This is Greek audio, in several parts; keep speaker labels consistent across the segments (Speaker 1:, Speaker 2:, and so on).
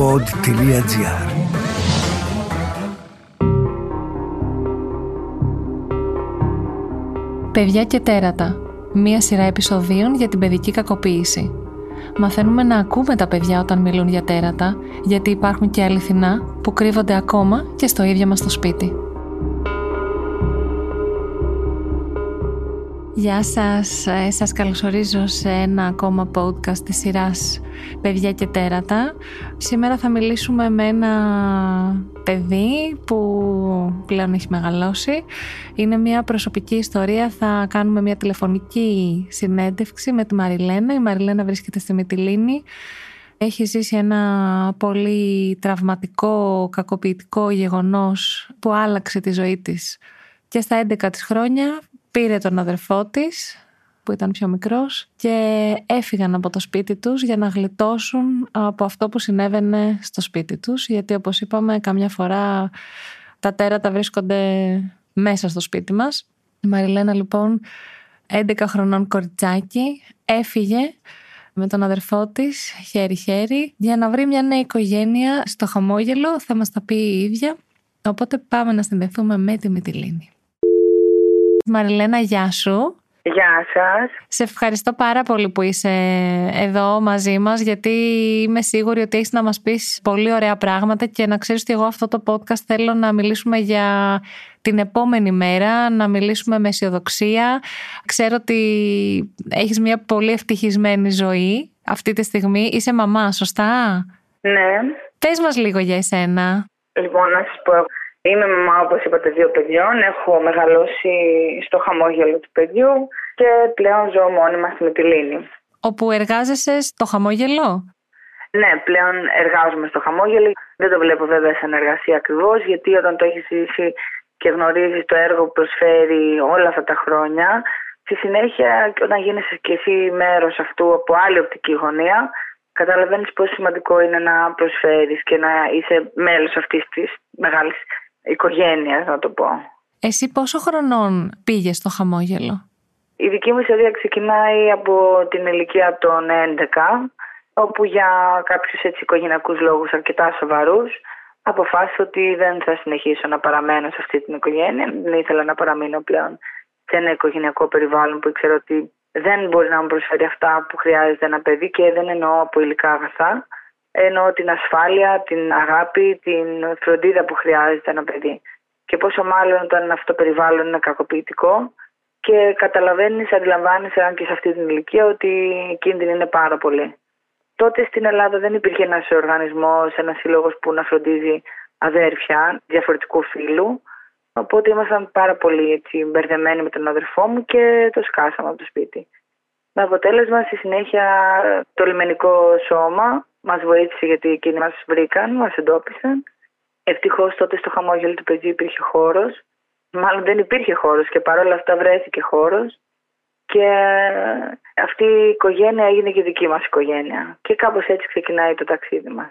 Speaker 1: pod.gr
Speaker 2: Παιδιά και τέρατα. Μία σειρά επεισοδίων για την παιδική κακοποίηση. Μαθαίνουμε να ακούμε τα παιδιά όταν μιλούν για τέρατα, γιατί υπάρχουν και αληθινά που κρύβονται ακόμα και στο ίδιο μας το σπίτι. Γεια σας, ε, σας καλωσορίζω σε ένα ακόμα podcast της σειράς «Παιδιά και τέρατα». Σήμερα θα μιλήσουμε με ένα παιδί που πλέον έχει μεγαλώσει. Είναι μια προσωπική ιστορία, θα κάνουμε μια τηλεφωνική συνέντευξη με τη Μαριλένα. Η Μαριλένα βρίσκεται στη Μυτιλίνη. Έχει ζήσει ένα πολύ τραυματικό, κακοποιητικό γεγονός που άλλαξε τη ζωή της και στα 11 της χρόνια πήρε τον αδερφό της που ήταν πιο μικρός και έφυγαν από το σπίτι τους για να γλιτώσουν από αυτό που συνέβαινε στο σπίτι τους γιατί όπως είπαμε καμιά φορά τα τέρατα βρίσκονται μέσα στο σπίτι μας. Η Μαριλένα λοιπόν 11 χρονών κοριτσάκι έφυγε με τον αδερφό της χέρι-χέρι για να βρει μια νέα οικογένεια στο χαμόγελο θα μας τα πει η ίδια οπότε πάμε να συνδεθούμε με τη Μητυλίνη. Μαριλένα, γεια σου.
Speaker 3: Γεια σας.
Speaker 2: Σε ευχαριστώ πάρα πολύ που είσαι εδώ μαζί μας γιατί είμαι σίγουρη ότι έχεις να μας πεις πολύ ωραία πράγματα και να ξέρεις ότι εγώ αυτό το podcast θέλω να μιλήσουμε για την επόμενη μέρα, να μιλήσουμε με αισιοδοξία. Ξέρω ότι έχεις μια πολύ ευτυχισμένη ζωή αυτή τη στιγμή. Είσαι μαμά, σωστά;
Speaker 3: Ναι.
Speaker 2: Πες μας λίγο για εσένα.
Speaker 3: Λοιπόν, να σας πω, Είμαι μαμά, όπως είπατε, δύο παιδιών. Έχω μεγαλώσει στο χαμόγελο του παιδιού και πλέον ζω μόνιμα στη Μητυλίνη.
Speaker 2: Όπου εργάζεσαι στο χαμόγελο;
Speaker 3: Ναι, πλέον εργάζομαι στο χαμόγελο. Δεν το βλέπω βέβαια σαν εργασία ακριβώς, γιατί όταν το έχεις ζήσει και γνωρίζεις το έργο που προσφέρει όλα αυτά τα χρόνια, στη συνέχεια, όταν γίνεσαι και εσύ μέρος αυτού από άλλη οπτική γωνία, καταλαβαίνεις πόσο σημαντικό είναι να προσφέρεις και να είσαι μέλος αυτής της μεγάλης οικογένεια, να το πω.
Speaker 2: Εσύ πόσο χρονών πήγες στο χαμόγελο;
Speaker 3: Η δική μου ιστορία ξεκινάει από την ηλικία των 11, όπου για κάποιους έτσι οικογενειακούς λόγους αρκετά σοβαρούς αποφάσισα ότι δεν θα συνεχίσω να παραμένω σε αυτή την οικογένεια. Δεν ήθελα να παραμείνω πλέον σε ένα οικογενειακό περιβάλλον που ήξερα ότι δεν μπορεί να μου προσφέρει αυτά που χρειάζεται ένα παιδί και δεν εννοώ από υλικά αγαθά εννοώ την ασφάλεια, την αγάπη, την φροντίδα που χρειάζεται ένα παιδί. Και πόσο μάλλον όταν αυτό το περιβάλλον είναι κακοποιητικό και καταλαβαίνεις, αντιλαμβάνεσαι αν και σε αυτή την ηλικία ότι η κίνδυνη είναι πάρα πολύ. Τότε στην Ελλάδα δεν υπήρχε ένας οργανισμός, ένας σύλλογος που να φροντίζει αδέρφια διαφορετικού φύλου. Οπότε ήμασταν πάρα πολύ έτσι, μπερδεμένοι με τον αδερφό μου και το σκάσαμε από το σπίτι. Με αποτέλεσμα στη συνέχεια το λιμενικό σώμα Μας βοήθησε γιατί εκείνοι μας βρήκαν, μας εντόπισαν. Ευτυχώς τότε στο χαμόγελο του παιδιού υπήρχε χώρος. Μάλλον δεν υπήρχε χώρος και παρόλα αυτά βρέθηκε χώρος. Και αυτή η οικογένεια έγινε και δική μας οικογένεια. Και κάπως έτσι ξεκινάει το ταξίδι μας.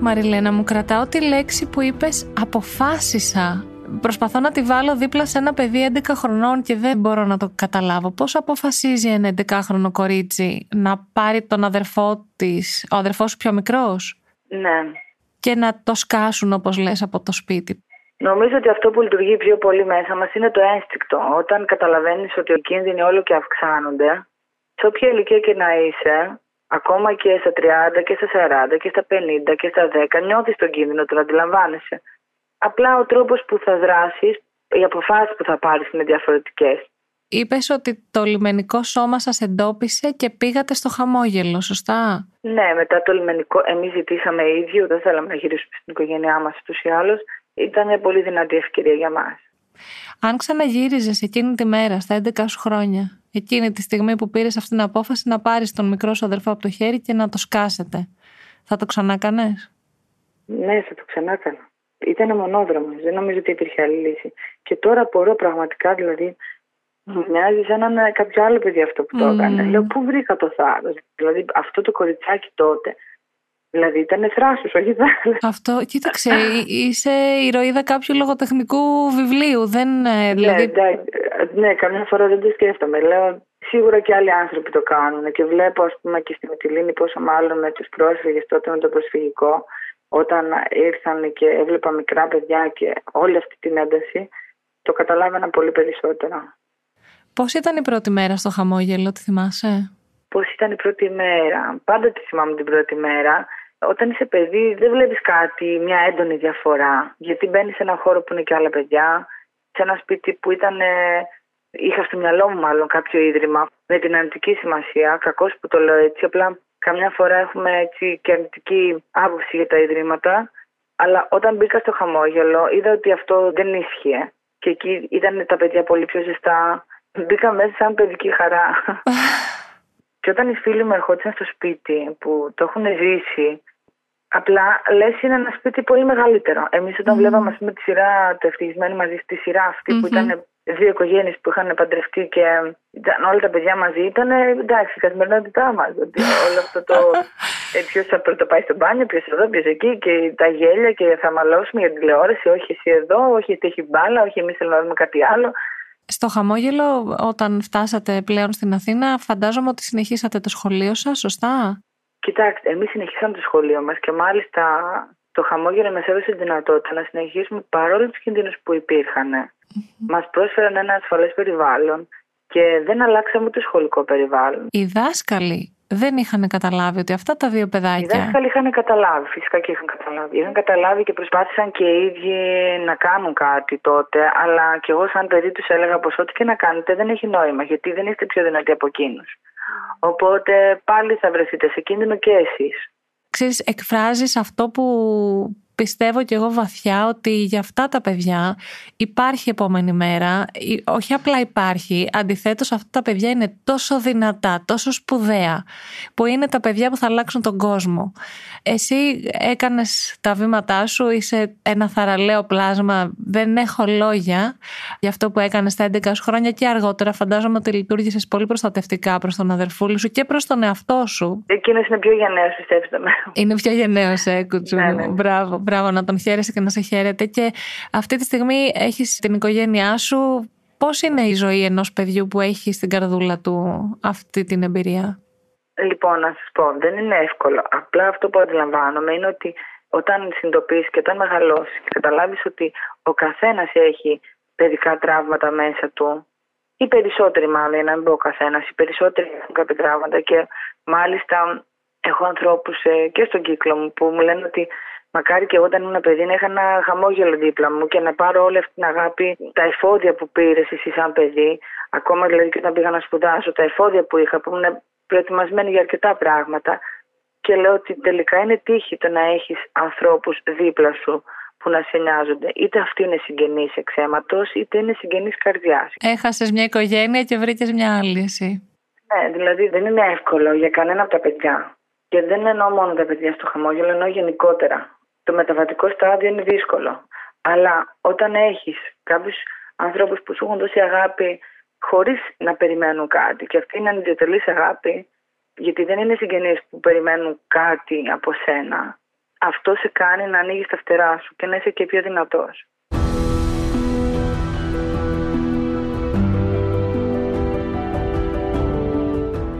Speaker 2: Μαριλένα, μου κρατάω τη λέξη που είπες «αποφάσισα» προσπαθώ να τη βάλω δίπλα σε ένα παιδί 11 χρονών και δεν μπορώ να το καταλάβω. Πώς αποφασίζει ένα 11χρονο κορίτσι να πάρει τον αδερφό της, ο αδερφός σου πιο μικρός;
Speaker 3: Ναι.
Speaker 2: Και να το σκάσουν όπως λες από το σπίτι.
Speaker 3: Νομίζω ότι αυτό που λειτουργεί πιο πολύ μέσα μας είναι το ένστικτο. Όταν καταλαβαίνεις ότι οι κίνδυνοι όλο και αυξάνονται, σε όποια ηλικία και να είσαι, ακόμα και στα 30 και στα 40 και στα 50 και στα 10, νιώθεις τον κίνδυνο, τον αντιλαμβάνεσαι. Απλά ο τρόπος που θα δράσεις, οι αποφάσεις που θα πάρεις είναι διαφορετικές.
Speaker 2: Είπες ότι το λιμενικό σώμα σας εντόπισε και πήγατε στο χαμόγελο, σωστά;
Speaker 3: Ναι, μετά το λιμενικό, εμείς ζητήσαμε ίδιο, δεν θέλαμε να γυρίσουμε στην οικογένειά μας τους ή άλλους. Ήταν μια πολύ δυνατή ευκαιρία για μας.
Speaker 2: Αν ξαναγύριζες εκείνη τη μέρα, στα 11 σου χρόνια, εκείνη τη στιγμή που πήρες αυτή την απόφαση να πάρεις τον μικρό σου αδερφό από το χέρι και να το σκάσετε, θα το ξανάκανες;
Speaker 3: Ναι, θα το ξανάκανα. Ήταν μονόδρομος. Δεν νομίζω ότι υπήρχε άλλη λύση. Και τώρα απορώ πραγματικά, δηλαδή, μου μοιάζει σαν να είναι κάποιο άλλο παιδί αυτό που το έκανε. Λέω, πού βρήκα το θάρρος; Δηλαδή, αυτό το κοριτσάκι τότε. Δηλαδή, ήταν θράσος, όχι θάρρος.
Speaker 2: Αυτό, κοίταξε, είσαι ηρωίδα κάποιου λογοτεχνικού βιβλίου. Δεν, ε,
Speaker 3: ναι,
Speaker 2: δηλαδή...
Speaker 3: ναι, ναι, καμιά φορά δεν το σκέφτομαι. Λέω, Σίγουρα και άλλοι άνθρωποι το κάνουν και βλέπω ας πούμε και στη Μυτιλίνη πόσο μάλλον με τους πρόσφυγες τότε με το προσφυγικό όταν ήρθαν και έβλεπα μικρά παιδιά και όλη αυτή την ένταση το καταλάβαινα πολύ περισσότερο.
Speaker 2: Πώς ήταν η πρώτη μέρα στο χαμόγελο, τη θυμάσαι;
Speaker 3: Πώς ήταν η πρώτη μέρα; Πάντα τη θυμάμαι την πρώτη μέρα. Όταν είσαι παιδί δεν βλέπεις κάτι, μια έντονη διαφορά. Γιατί μπαίνεις σε ένα χώρο που είναι και άλλα παιδιά, σε ένα σπίτι που ήταν Είχα στο μυαλό μου μάλλον κάποιο ίδρυμα με την αρνητική σημασία, κακώς που το λέω έτσι, απλά καμιά φορά έχουμε έτσι και αρνητική άποψη για τα ιδρύματα. Αλλά όταν μπήκα στο χαμόγελο είδα ότι αυτό δεν ίσχυε και εκεί ήταν τα παιδιά πολύ πιο ζεστά. Μπήκα μέσα σαν παιδική χαρά. και όταν οι φίλοι μου ερχόντουσαν στο σπίτι που το έχουν ζήσει, απλά λες είναι ένα σπίτι πολύ μεγαλύτερο. Εμείς όταν mm. βλέπαμε με τη σειρά, το ευτυχισμένοι μαζί στη σειρά αυτή που ήταν δύο οικογένειες που είχαν παντρευτεί και ήταν όλα τα παιδιά μαζί, ήταν εντάξει, η καθημερινότητά μας. όλο αυτό το. Ε, ποιος θα πρώτο πάει στο μπάνιο, ποιος εδώ, ποιος εκεί και τα γέλια και θα μαλώσουμε για την τηλεόραση. Όχι εσύ εδώ, όχι εσύ έχει μπάλα, όχι εμείς θέλουμε να δούμε κάτι άλλο.
Speaker 2: Στο χαμόγελο, όταν φτάσατε πλέον στην Αθήνα, φαντάζομαι ότι συνεχίσατε το σχολείο σας, σωστά;
Speaker 3: Κοιτάξτε, εμείς συνεχίσαμε το σχολείο μας και μάλιστα το χαμόγελο μας έδωσε τη δυνατότητα να συνεχίσουμε παρόλο τους κινδύνους που υπήρχαν. Mm-hmm. Μας πρόσφεραν ένα ασφαλές περιβάλλον και δεν αλλάξαμε το σχολικό περιβάλλον.
Speaker 2: Οι δάσκαλοι δεν είχαν καταλάβει ότι αυτά τα δύο παιδάκια.
Speaker 3: Οι δάσκαλοι είχαν καταλάβει, φυσικά και είχαν καταλάβει. Είχαν καταλάβει και προσπάθησαν και οι ίδιοι να κάνουν κάτι τότε. Αλλά και εγώ, σαν παιδί, τους έλεγα πως ό,τι και να κάνετε δεν έχει νόημα, γιατί δεν είστε πιο δυνατοί από εκείνους. Οπότε πάλι θα βρεθείτε σε κίνδυνο και εσείς
Speaker 2: ξέρεις, εκφράζεις αυτό που πιστεύω κι εγώ βαθιά ότι για αυτά τα παιδιά υπάρχει επόμενη μέρα. Όχι απλά υπάρχει, αντιθέτως αυτά τα παιδιά είναι τόσο δυνατά, τόσο σπουδαία, που είναι τα παιδιά που θα αλλάξουν τον κόσμο. Εσύ έκανες τα βήματά σου, είσαι ένα θαραλέο πλάσμα, δεν έχω λόγια για αυτό που έκανες τα 11 χρόνια και αργότερα φαντάζομαι ότι λειτουργήσες πολύ προστατευτικά προς τον αδερφούλη σου και προς τον εαυτό σου.
Speaker 3: Εκείνος είναι πιο γενναίος, πιστέψτε με.
Speaker 2: Είναι πιο γενναίος, ε, κουτσού. Ναι, ναι. Μπράβο, μπράβο να τον χαίρεσαι και να σε χαίρεται. Και αυτή τη στιγμή έχεις την οικογένειά σου. Πώς είναι η ζωή ενός παιδιού που έχει στην καρδούλα του αυτή την εμπειρία;
Speaker 3: Λοιπόν, να σας πω, δεν είναι εύκολο. Απλά αυτό που αντιλαμβάνομαι είναι ότι όταν συνειδητοποιήσει και όταν μεγαλώσεις και καταλάβεις ότι ο καθένας έχει παιδικά τραύματα μέσα του, ή περισσότεροι μάλλον, για να μην πω ο καθένας, οι περισσότεροι έχουν κάποια τραύματα και μάλιστα έχω ανθρώπους ε, και στον κύκλο μου που μου λένε ότι μακάρι και εγώ όταν ήμουν παιδί να είχα ένα χαμόγελο δίπλα μου και να πάρω όλη αυτή την αγάπη, τα εφόδια που πήρε εσύ σαν παιδί, ακόμα δηλαδή και όταν πήγα να σπουδάσω, τα εφόδια που είχα που ήμουν προετοιμασμένη για αρκετά πράγματα και λέω ότι τελικά είναι τύχη το να έχεις ανθρώπους δίπλα σου που να σε νοιάζονται. Είτε αυτοί είναι συγγενείς εξαίματο, είτε είναι συγγενείς καρδιάς.
Speaker 2: Έχασες μια οικογένεια και βρήκες μια άλλη, εσύ.
Speaker 3: Ναι, δηλαδή δεν είναι εύκολο για κανένα από τα παιδιά. Και δεν εννοώ μόνο τα παιδιά στο χαμόγελο, εννοώ γενικότερα. Το μεταβατικό στάδιο είναι δύσκολο. Αλλά όταν έχεις κάποιους ανθρώπους που σου έχουν δώσει αγάπη χωρίς να περιμένουν κάτι, και αυτή είναι ανιδιοτελή αγάπη, γιατί δεν είναι συγγενείς που περιμένουν κάτι από σένα, αυτό σε κάνει να ανοίγεις τα φτερά σου και να είσαι και πιο δυνατός.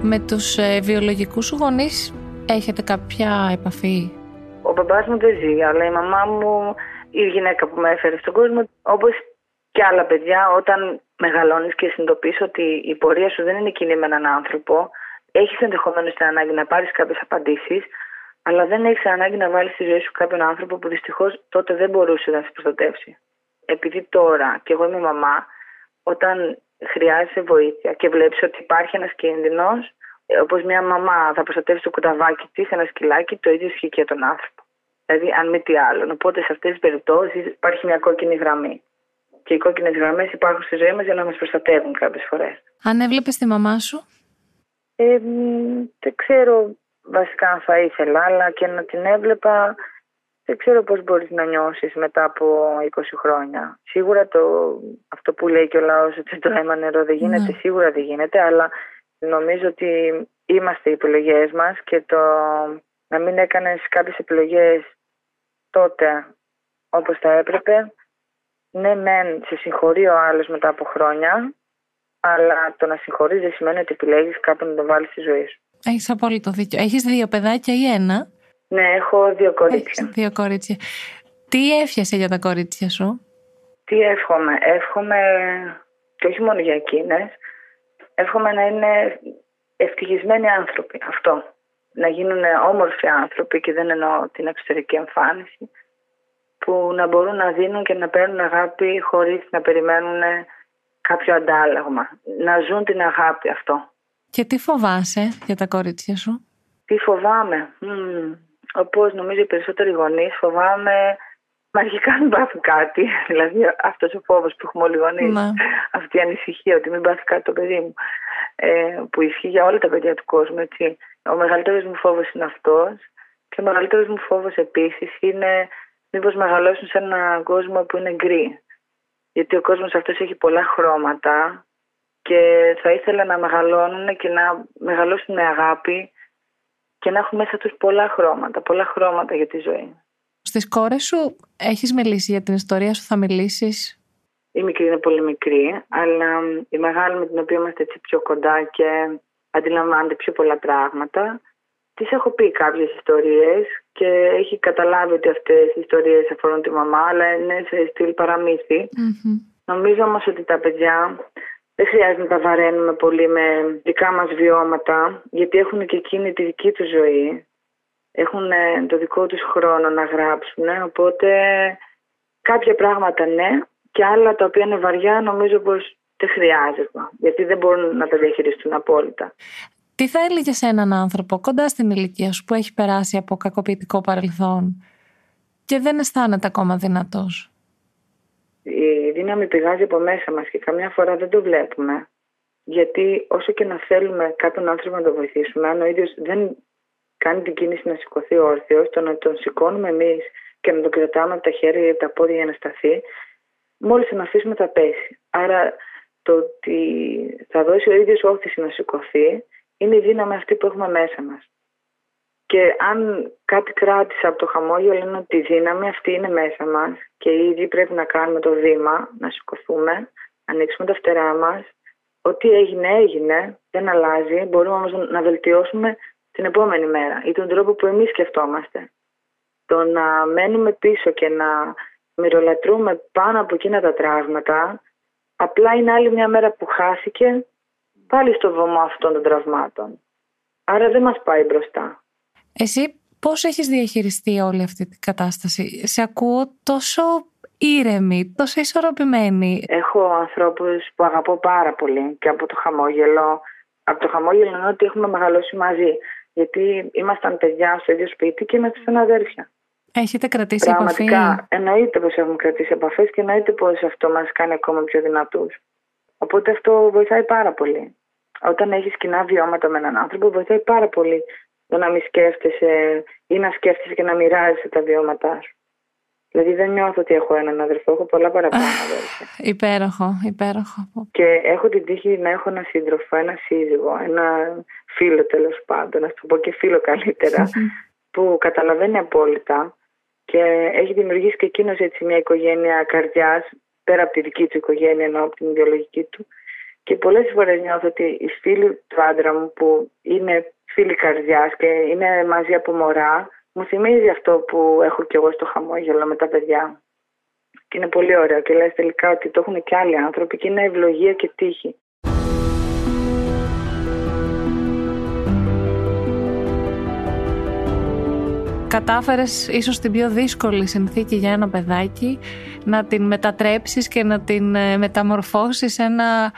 Speaker 2: Με τους ε, βιολογικούς σου γονείς έχετε κάποια επαφή.
Speaker 3: Ο μπαμπάς μου δεν ζει, αλλά η μαμά μου, η γυναίκα που με έφερε στον κόσμο, όπως και άλλα παιδιά, όταν μεγαλώνεις και συνειδητοποιείς ότι η πορεία σου δεν είναι κοινή με έναν άνθρωπο, έχεις ενδεχομένως την ανάγκη να πάρεις κάποιες απαντήσεις, αλλά δεν έχεις ανάγκη να βάλεις στη ζωή σου κάποιον άνθρωπο που δυστυχώς τότε δεν μπορούσε να σε προστατεύσει. Επειδή τώρα, και εγώ είμαι μαμά, όταν χρειάζεσαι βοήθεια και βλέπεις ότι υπάρχει ένας κίνδυνος, Όπως μια μαμά θα προστατεύσει το κουταβάκι της, ένα σκυλάκι, το ίδιο ισχύει και τον άνθρωπο. Δηλαδή, αν μη τι άλλο. Οπότε, σε αυτές τις περιπτώσεις υπάρχει μια κόκκινη γραμμή. Και οι κόκκινες γραμμές υπάρχουν στη ζωή μας για να μας προστατεύουν κάποιες φορές.
Speaker 2: Αν έβλεπες τη μαμά σου;
Speaker 3: Ε, δεν ξέρω βασικά αν θα ήθελα, αλλά και να την έβλεπα δεν ξέρω πώς μπορείς να νιώσεις μετά από 20 χρόνια. Σίγουρα το, αυτό που λέει και ο λαός ότι το αίμα νερό δεν γίνεται, ναι. σίγουρα δεν γίνεται, αλλά Νομίζω ότι είμαστε οι επιλογές μας και το να μην έκανες κάποιες επιλογές τότε όπως θα έπρεπε. Ναι, μεν σε συγχωρεί ο άλλος μετά από χρόνια, αλλά το να συγχωρείς δεν σημαίνει ότι επιλέγεις κάποιον να τον βάλεις στη ζωή σου.
Speaker 2: Έχεις απόλυτο δίκιο. Έχεις δύο παιδάκια ή ένα;
Speaker 3: Ναι, έχω δύο κορίτσια.
Speaker 2: Έχεις δύο κορίτσια. Τι έφιασε για τα κορίτσια σου,
Speaker 3: Τι εύχομαι. Εύχομαι, και όχι μόνο για εκείνες, εύχομαι να είναι ευτυχισμένοι άνθρωποι. Αυτό. Να γίνουν όμορφοι άνθρωποι και δεν εννοώ την εξωτερική εμφάνιση που να μπορούν να δίνουν και να παίρνουν αγάπη χωρίς να περιμένουν κάποιο αντάλλαγμα. Να ζουν την αγάπη αυτό.
Speaker 2: Και τι φοβάσαι για τα κορίτσια σου;
Speaker 3: Τι φοβάμαι; Μμμ. Όπως νομίζω οι περισσότεροι γονείς φοβάμαι μα αρχικά μην πάθουν κάτι. Δηλαδή αυτός ο φόβος που έχουμε όλοι οι γονείς.
Speaker 2: Ναι.
Speaker 3: Αυτή η ανησυχία ότι μην πάθει κάτι το παιδί μου. Ε, που ισχύει για όλα τα παιδιά του κόσμου. Έτσι. Ο μεγαλύτερος μου φόβος είναι αυτός. Και ο μεγαλύτερος μου φόβος επίσης είναι μήπως μεγαλώσουν σε έναν κόσμο που είναι γκρι. Γιατί ο κόσμος αυτός έχει πολλά χρώματα και θα ήθελα να μεγαλώνουν και να μεγαλώσουν με αγάπη και να έχουν μέσα τους πολλά χρώματα, πολλά χρώματα για τη ζωή.
Speaker 2: Στις κόρες σου έχεις μιλήσει για την ιστορία σου, θα μιλήσεις;
Speaker 3: Η μικρή είναι πολύ μικρή, αλλά η μεγάλη με την οποία είμαστε έτσι πιο κοντά και αντιλαμβάνεται πιο πολλά πράγματα, Της έχω πει κάποιες ιστορίες και έχει καταλάβει ότι αυτές οι ιστορίες αφορούν τη μαμά, αλλά είναι σε στυλ παραμύθι. Νομίζω όμως ότι τα παιδιά δεν χρειάζεται να τα βαραίνουμε πολύ με δικά μας βιώματα, γιατί έχουν και εκείνη τη δική τους ζωή. Έχουν ε, το δικό τους χρόνο να γράψουν, οπότε κάποια πράγματα ναι και άλλα τα οποία είναι βαριά νομίζω πως δεν χρειάζεται, γιατί δεν μπορούν να τα διαχειριστούν απόλυτα.
Speaker 2: Τι θα έλεγε σε έναν άνθρωπο κοντά στην ηλικία σου που έχει περάσει από κακοποιητικό παρελθόν και δεν αισθάνεται ακόμα δυνατός;
Speaker 3: Η δύναμη πηγάζει από μέσα μας και καμιά φορά δεν το βλέπουμε. Γιατί όσο και να θέλουμε κάποιον άνθρωπο να τον βοηθήσουμε, αν ο ίδιος δεν κάνει την κίνηση να σηκωθεί όρθιος, το να τον σηκώνουμε εμείς και να τον κρατάμε από τα χέρια ή από τα πόδια για να σταθεί, μόλις τον αφήσουμε θα πέσει. Άρα το ότι θα δώσει ο ίδιος όθηση να σηκωθεί είναι η δύναμη αυτή που έχουμε μέσα μας. Και αν κάτι κράτησα από το χαμόγελο είναι ότι η δύναμη αυτή είναι μέσα μας και ήδη πρέπει να κάνουμε το βήμα, να σηκωθούμε, να ανοίξουμε τα φτερά μας. Ό,τι έγινε έγινε, δεν αλλάζει, μπορούμε όμως να βελτιώσουμε την επόμενη μέρα ή τον τρόπο που εμείς σκεφτόμαστε. Το να μένουμε πίσω και να μυρολατρούμε πάνω από εκείνα τα τραύματα απλά είναι άλλη μια μέρα που χάθηκε πάλι στο βωμό αυτών των τραυμάτων. Άρα δεν μας πάει μπροστά.
Speaker 2: Εσύ πώς έχεις διαχειριστεί όλη αυτή την κατάσταση; Σε ακούω τόσο ήρεμη, τόσο ισορροπημένη.
Speaker 3: Έχω ανθρώπους που αγαπώ πάρα πολύ και από το χαμόγελο. Από το χαμόγελο εννοώ ότι έχουμε μεγαλώσει μαζί. Γιατί ήμασταν παιδιά στο ίδιο σπίτι και είμαστε σαν αδέρφια.
Speaker 2: Έχετε κρατήσει
Speaker 3: Πραγματικά,
Speaker 2: επαφή.
Speaker 3: εννοείται πως έχουμε κρατήσει επαφές και εννοείται πως αυτό μας κάνει ακόμα πιο δυνατούς. Οπότε αυτό βοηθάει πάρα πολύ. Όταν έχεις κοινά βιώματα με έναν άνθρωπο, βοηθάει πάρα πολύ το να μην σκέφτεσαι ή να σκέφτεσαι και να μοιράζεσαι τα βιώματά σου. Δηλαδή δεν νιώθω ότι έχω έναν αδερφό, έχω πολλά παραπάνω αδέρφια.
Speaker 2: Υπέροχο, υπέροχο.
Speaker 3: Και έχω την τύχη να έχω ένα σύντροφο, ένα σύζυγο, ένα φίλο τέλος πάντων, να σου πω και φίλο καλύτερα, που καταλαβαίνει απόλυτα και έχει δημιουργήσει και εκείνος έτσι μια οικογένεια καρδιάς, πέρα από τη δική του οικογένεια, ενώ από την ιδεολογική του. Και πολλές φορές νιώθω ότι οι φίλοι του άντρα μου που είναι φίλοι καρδιάς και είναι μαζί από μωρά, μου θυμίζει αυτό που έχω κι εγώ στο χαμόγελο με τα παιδιά. Και είναι πολύ ωραίο και λες τελικά ότι το έχουν και άλλοι άνθρωποι και είναι ευλογία και τύχη.
Speaker 2: Κατάφερες ίσως την πιο δύσκολη συνθήκη για ένα παιδάκι να την μετατρέψεις και να την ε, μεταμορφώσεις σε ένα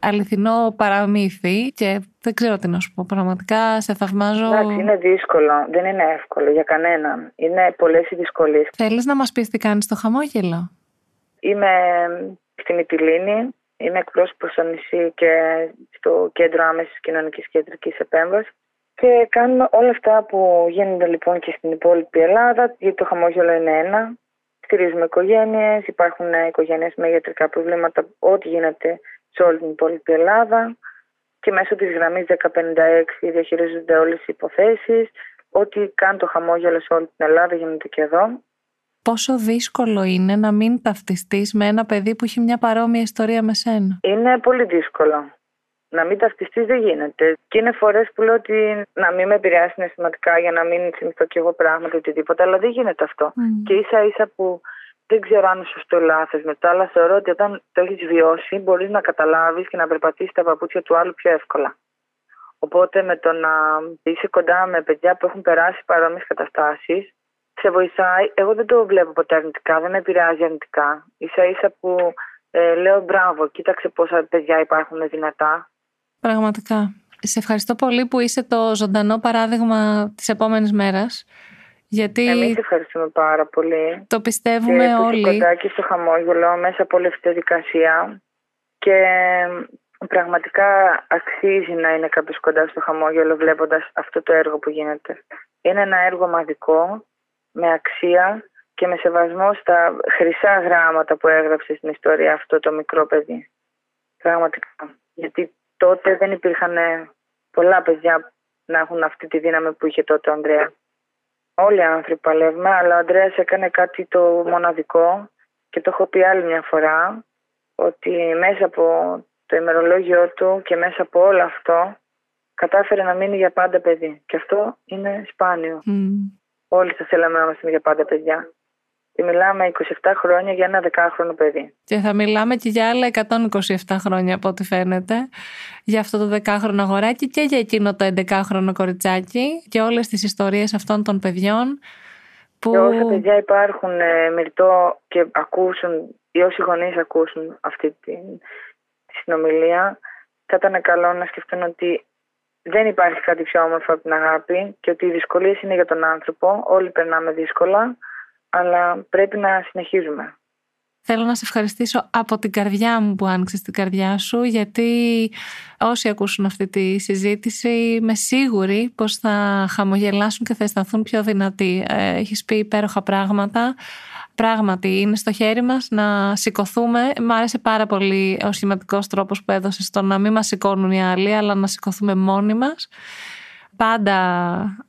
Speaker 2: αληθινό παραμύθι και δεν ξέρω τι να σου πω. Πραγματικά σε θαυμάζω.
Speaker 3: Εντάξει, είναι δύσκολο. Δεν είναι εύκολο για κανέναν. Είναι πολλές οι δυσκολίες.
Speaker 2: Θέλεις να μας πεις τι κάνεις στο χαμόγελο;
Speaker 3: Είμαι στη Μυτιλίνη. Είμαι εκπρόσωπος στο νησί και στο κέντρο άμεσης κοινωνικής κεντρικής επέμβασης. Και κάνουμε όλα αυτά που γίνονται λοιπόν και στην υπόλοιπη Ελλάδα, γιατί το χαμόγελο είναι ένα. Στηρίζουμε οικογένειες, υπάρχουν οικογένειες με ιατρικά προβλήματα, ό,τι γίνεται σε όλη την υπόλοιπη Ελλάδα. Και μέσω της γραμμής 1056 διαχειρίζονται όλες οι υποθέσεις. Ό,τι κάνει το χαμόγελο σε όλη την Ελλάδα γίνεται και εδώ.
Speaker 2: πόσο δύσκολο είναι να μην ταυτιστείς με ένα παιδί που έχει μια παρόμοια ιστορία με σένα;
Speaker 3: Είναι πολύ δύσκολο. Να μην ταυτιστεί δεν γίνεται. Και είναι φορές που λέω ότι να μην με επηρεάσει συναισθηματικά για να μην θυμηθώ κι εγώ πράγματα ή οτιδήποτε, αλλά δεν γίνεται αυτό. Και ίσα ίσα που δεν ξέρω αν είναι σωστό ή λάθος μετά, αλλά θεωρώ ότι όταν το έχεις βιώσει, μπορείς να καταλάβεις και να περπατήσεις τα παπούτσια του άλλου πιο εύκολα. Οπότε με το να είσαι κοντά με παιδιά που έχουν περάσει παρόμοιες καταστάσεις, σε βοηθάει. Εγώ δεν το βλέπω ποτέ αρνητικά, δεν με επηρεάζει αρνητικά. σα ίσα που ε, λέω μπράβο, κοίταξε πόσα παιδιά υπάρχουν δυνατά.
Speaker 2: Πραγματικά. Σε ευχαριστώ πολύ που είσαι το ζωντανό παράδειγμα της επόμενης μέρας. Γιατί
Speaker 3: Εμείς ευχαριστούμε πάρα πολύ.
Speaker 2: Το πιστεύουμε
Speaker 3: και
Speaker 2: όλοι.
Speaker 3: κοντά και στο χαμόγελο μέσα από όλη αυτή τη διαδικασία. Και πραγματικά αξίζει να είναι κάποιος κοντά στο χαμόγελο βλέποντας αυτό το έργο που γίνεται. Είναι ένα έργο μαδικό, με αξία και με σεβασμό στα χρυσά γράμματα που έγραψε στην ιστορία αυτό το μικρό παιδί. Πραγματικά. Γιατί τότε δεν υπήρχαν πολλά παιδιά να έχουν αυτή τη δύναμη που είχε τότε ο Ανδρέας. Όλοι οι άνθρωποι παλεύουμε, αλλά ο Ανδρέας έκανε κάτι το μοναδικό και το έχω πει άλλη μια φορά ότι μέσα από το ημερολόγιο του και μέσα από όλο αυτό κατάφερε να μείνει για πάντα παιδί. Και αυτό είναι σπάνιο. Όλοι θα θέλαμε να είμαστε για πάντα παιδιά. Και μιλάμε 27 χρόνια για ένα δεκάχρονο παιδί.
Speaker 2: Και θα μιλάμε και για άλλα 127 χρόνια από ό,τι φαίνεται. Για αυτό το δεκάχρονο αγοράκι και για εκείνο το 11χρονο κοριτσάκι και όλες τις ιστορίες αυτών των παιδιών. Που...
Speaker 3: Και όσα παιδιά υπάρχουν ε, μυρτό και ακούσουν ή όσοι γονείς ακούσουν αυτή τη, τη συνομιλία θα ήταν καλό να σκεφτούν ότι δεν υπάρχει κάτι πιο όμορφο από την αγάπη και ότι οι δυσκολίες είναι για τον άνθρωπο. Όλοι περνάμε δύσκολα αλλά πρέπει να συνεχίζουμε.
Speaker 2: Θέλω να σε ευχαριστήσω από την καρδιά μου που άνοιξες την καρδιά σου γιατί όσοι ακούσουν αυτή τη συζήτηση είμαι σίγουρη πως θα χαμογελάσουν και θα αισθανθούν πιο δυνατοί. Ε, έχεις πει υπέροχα πράγματα. Πράγματι είναι στο χέρι μας να σηκωθούμε. Μ' άρεσε πάρα πολύ ο σχηματικός τρόπος που έδωσες στο να μην μας σηκώνουν οι άλλοι αλλά να σηκωθούμε μόνοι μας πάντα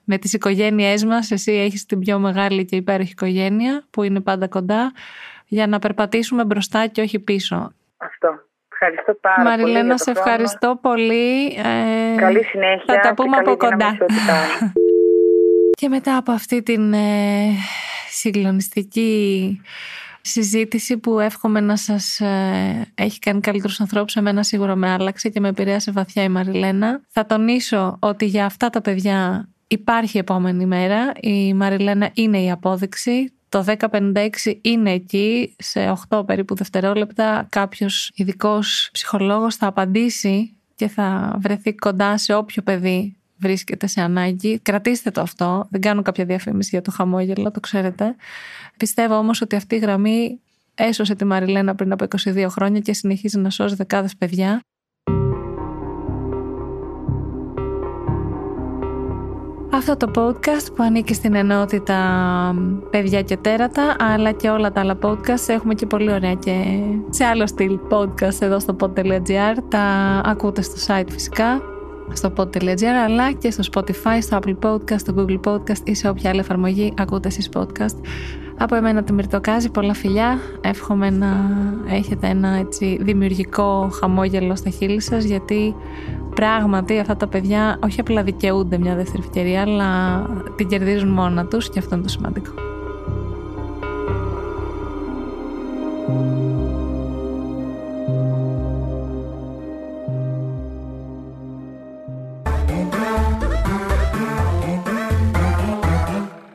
Speaker 2: με τις οικογένειές μας. Εσύ έχεις την πιο μεγάλη και υπέροχη οικογένεια που είναι πάντα κοντά για να περπατήσουμε μπροστά και όχι πίσω.
Speaker 3: Αυτό. Ευχαριστώ πάρα
Speaker 2: Μαριλένα, πολύ. Μαριλένα, σε ευχαριστώ πολύ.
Speaker 3: Ε, Καλή συνέχεια.
Speaker 2: Θα τα πούμε από κοντά. και μετά από αυτή την ε, συγκλονιστική συζήτηση που εύχομαι να σας ε, έχει κάνει καλύτερους ανθρώπους. Εμένα σίγουρα με άλλαξε και με επηρέασε βαθιά η Μαριλένα. Θα τονίσω ότι για αυτά τα παιδιά υπάρχει επόμενη μέρα. Η Μαριλένα είναι η απόδειξη. Το 1056 είναι εκεί, σε 8 περίπου δευτερόλεπτα κάποιος ειδικός ψυχολόγος θα απαντήσει και θα βρεθεί κοντά σε όποιο παιδί βρίσκεται σε ανάγκη. Κρατήστε το αυτό. Δεν κάνω κάποια διαφήμιση για το χαμόγελο, το ξέρετε. Πιστεύω όμως ότι αυτή η γραμμή έσωσε τη Μαριλένα πριν από 22 χρόνια και συνεχίζει να σώζει δεκάδες παιδιά. Αυτό το podcast που ανήκει στην ενότητα παιδιά και τέρατα αλλά και όλα τα άλλα podcast έχουμε και πολύ ωραία και σε άλλο στυλ podcast εδώ στο pod.gr τα ακούτε στο site φυσικά στο pod.gr αλλά και στο Spotify, στο Apple Podcast, στο Google Podcast ή σε όποια άλλη εφαρμογή ακούτε εσείς podcast. Από εμένα τη Μυρτοκάζη, πολλά φιλιά. Εύχομαι να έχετε ένα έτσι δημιουργικό χαμόγελο στα χείλη σας γιατί πράγματι αυτά τα παιδιά όχι απλά δικαιούνται μια δεύτερη ευκαιρία αλλά την κερδίζουν μόνα τους και αυτό είναι το σημαντικό.